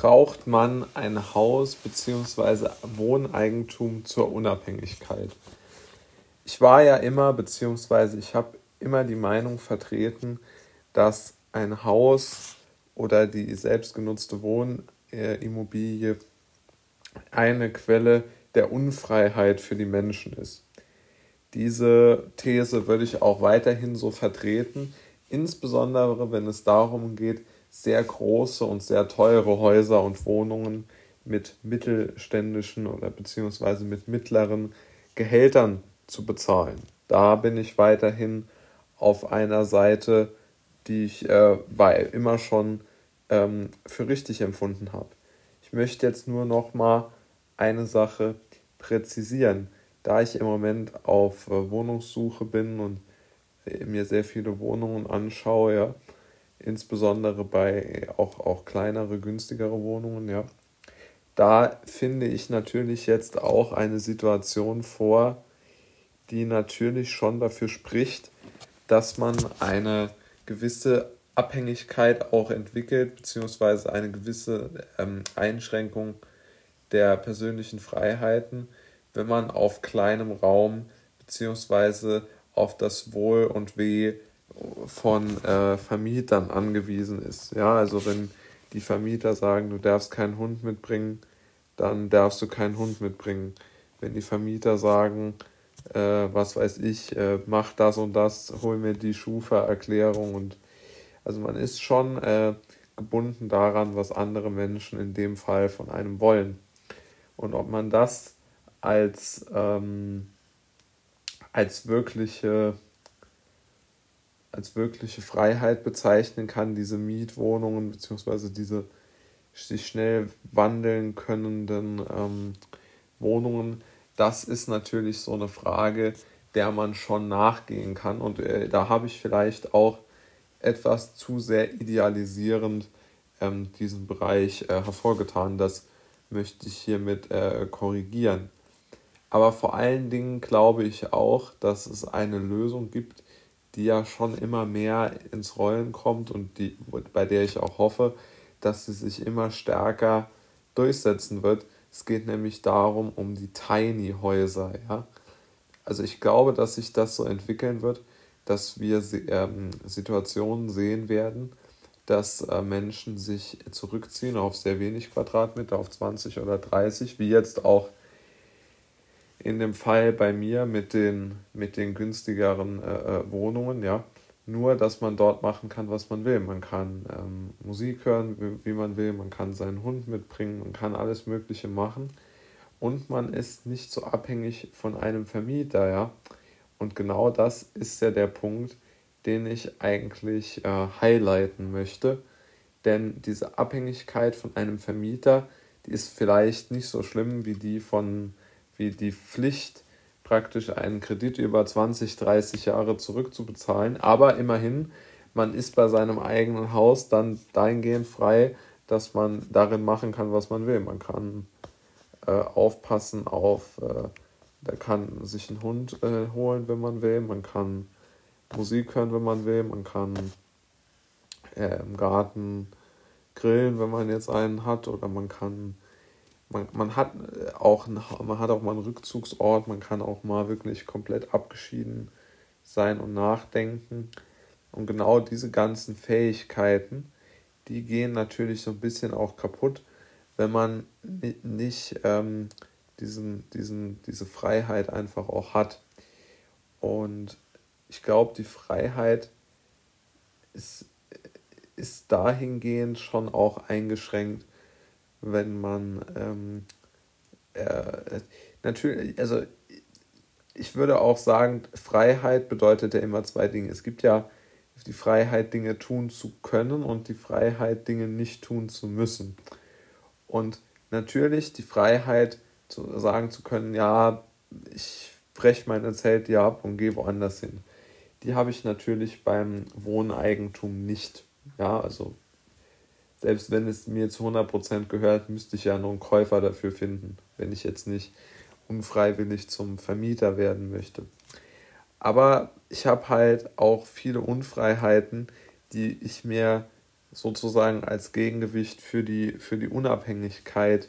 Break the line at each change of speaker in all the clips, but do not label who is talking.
braucht man ein Haus bzw. Wohneigentum zur Unabhängigkeit? Ich war ja immer bzw. ich habe immer die Meinung vertreten, dass ein Haus oder die selbstgenutzte Wohnimmobilie eine Quelle der Unfreiheit für die Menschen ist. Diese These würde ich auch weiterhin so vertreten, insbesondere wenn es darum geht, sehr große und sehr teure Häuser und Wohnungen mit mittelständischen oder beziehungsweise mit mittleren Gehältern zu bezahlen. Da bin ich weiterhin auf einer Seite, die ich äh, bei immer schon ähm, für richtig empfunden habe. Ich möchte jetzt nur noch mal eine Sache präzisieren. Da ich im Moment auf äh, Wohnungssuche bin und äh, mir sehr viele Wohnungen anschaue, ja, insbesondere bei auch, auch kleinere, günstigere Wohnungen, ja. Da finde ich natürlich jetzt auch eine Situation vor, die natürlich schon dafür spricht, dass man eine gewisse Abhängigkeit auch entwickelt, beziehungsweise eine gewisse ähm, Einschränkung der persönlichen Freiheiten, wenn man auf kleinem Raum beziehungsweise auf das Wohl und Weh von äh, Vermietern angewiesen ist. Ja, also wenn die Vermieter sagen, du darfst keinen Hund mitbringen, dann darfst du keinen Hund mitbringen. Wenn die Vermieter sagen, äh, was weiß ich, äh, mach das und das, hol mir die Schufa-Erklärung und also man ist schon äh, gebunden daran, was andere Menschen in dem Fall von einem wollen. Und ob man das als, ähm, als wirkliche als wirkliche Freiheit bezeichnen kann, diese Mietwohnungen beziehungsweise diese sich schnell wandeln könnenden ähm, Wohnungen, das ist natürlich so eine Frage, der man schon nachgehen kann. Und äh, da habe ich vielleicht auch etwas zu sehr idealisierend ähm, diesen Bereich äh, hervorgetan. Das möchte ich hiermit äh, korrigieren. Aber vor allen Dingen glaube ich auch, dass es eine Lösung gibt, die ja schon immer mehr ins Rollen kommt und die, bei der ich auch hoffe, dass sie sich immer stärker durchsetzen wird. Es geht nämlich darum, um die Tiny Häuser. Ja? Also ich glaube, dass sich das so entwickeln wird, dass wir ähm, Situationen sehen werden, dass äh, Menschen sich zurückziehen auf sehr wenig Quadratmeter, auf 20 oder 30, wie jetzt auch in dem Fall bei mir mit den, mit den günstigeren äh, äh, Wohnungen, ja. Nur, dass man dort machen kann, was man will. Man kann ähm, Musik hören, wie, wie man will, man kann seinen Hund mitbringen, man kann alles Mögliche machen. Und man ist nicht so abhängig von einem Vermieter, ja. Und genau das ist ja der Punkt, den ich eigentlich äh, highlighten möchte. Denn diese Abhängigkeit von einem Vermieter, die ist vielleicht nicht so schlimm wie die von wie die Pflicht, praktisch einen Kredit über 20, 30 Jahre zurückzubezahlen. Aber immerhin, man ist bei seinem eigenen Haus dann dahingehend frei, dass man darin machen kann, was man will. Man kann äh, aufpassen auf, äh, der kann sich einen Hund äh, holen, wenn man will. Man kann Musik hören, wenn man will. Man kann äh, im Garten grillen, wenn man jetzt einen hat. Oder man kann man, man, hat äh, auch, man hat auch mal einen Rückzugsort, man kann auch mal wirklich komplett abgeschieden sein und nachdenken. Und genau diese ganzen Fähigkeiten, die gehen natürlich so ein bisschen auch kaputt, wenn man nicht ähm, diesen, diesen, diese Freiheit einfach auch hat. Und ich glaube, die Freiheit ist, ist dahingehend schon auch eingeschränkt, wenn man ähm, äh, natürlich, also ich würde auch sagen, Freiheit bedeutet ja immer zwei Dinge. Es gibt ja die Freiheit, Dinge tun zu können und die Freiheit, Dinge nicht tun zu müssen. Und natürlich die Freiheit, zu sagen zu können, ja, ich breche meine Zelte ab und gehe woanders hin. Die habe ich natürlich beim Wohneigentum nicht. Ja, also selbst wenn es mir zu 100% gehört, müsste ich ja noch einen Käufer dafür finden, wenn ich jetzt nicht unfreiwillig zum Vermieter werden möchte. Aber ich habe halt auch viele Unfreiheiten, die ich mir sozusagen als Gegengewicht für die, für die Unabhängigkeit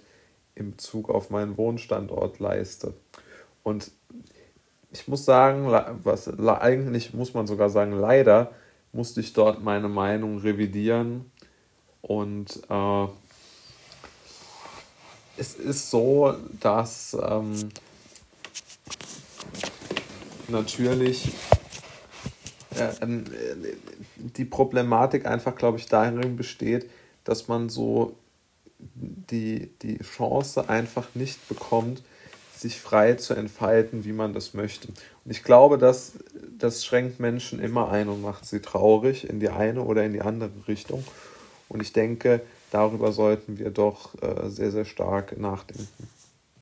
im Bezug auf meinen Wohnstandort leiste. Und ich muss sagen, was, eigentlich muss man sogar sagen, leider musste ich dort meine Meinung revidieren. Und äh, es ist so, dass ähm, natürlich äh, ähm, die Problematik einfach, glaube ich, darin besteht, dass man so die, die Chance einfach nicht bekommt, sich frei zu entfalten, wie man das möchte. Und ich glaube, dass das schränkt Menschen immer ein und macht sie traurig in die eine oder in die andere Richtung. Und ich denke, darüber sollten wir doch äh, sehr, sehr stark nachdenken.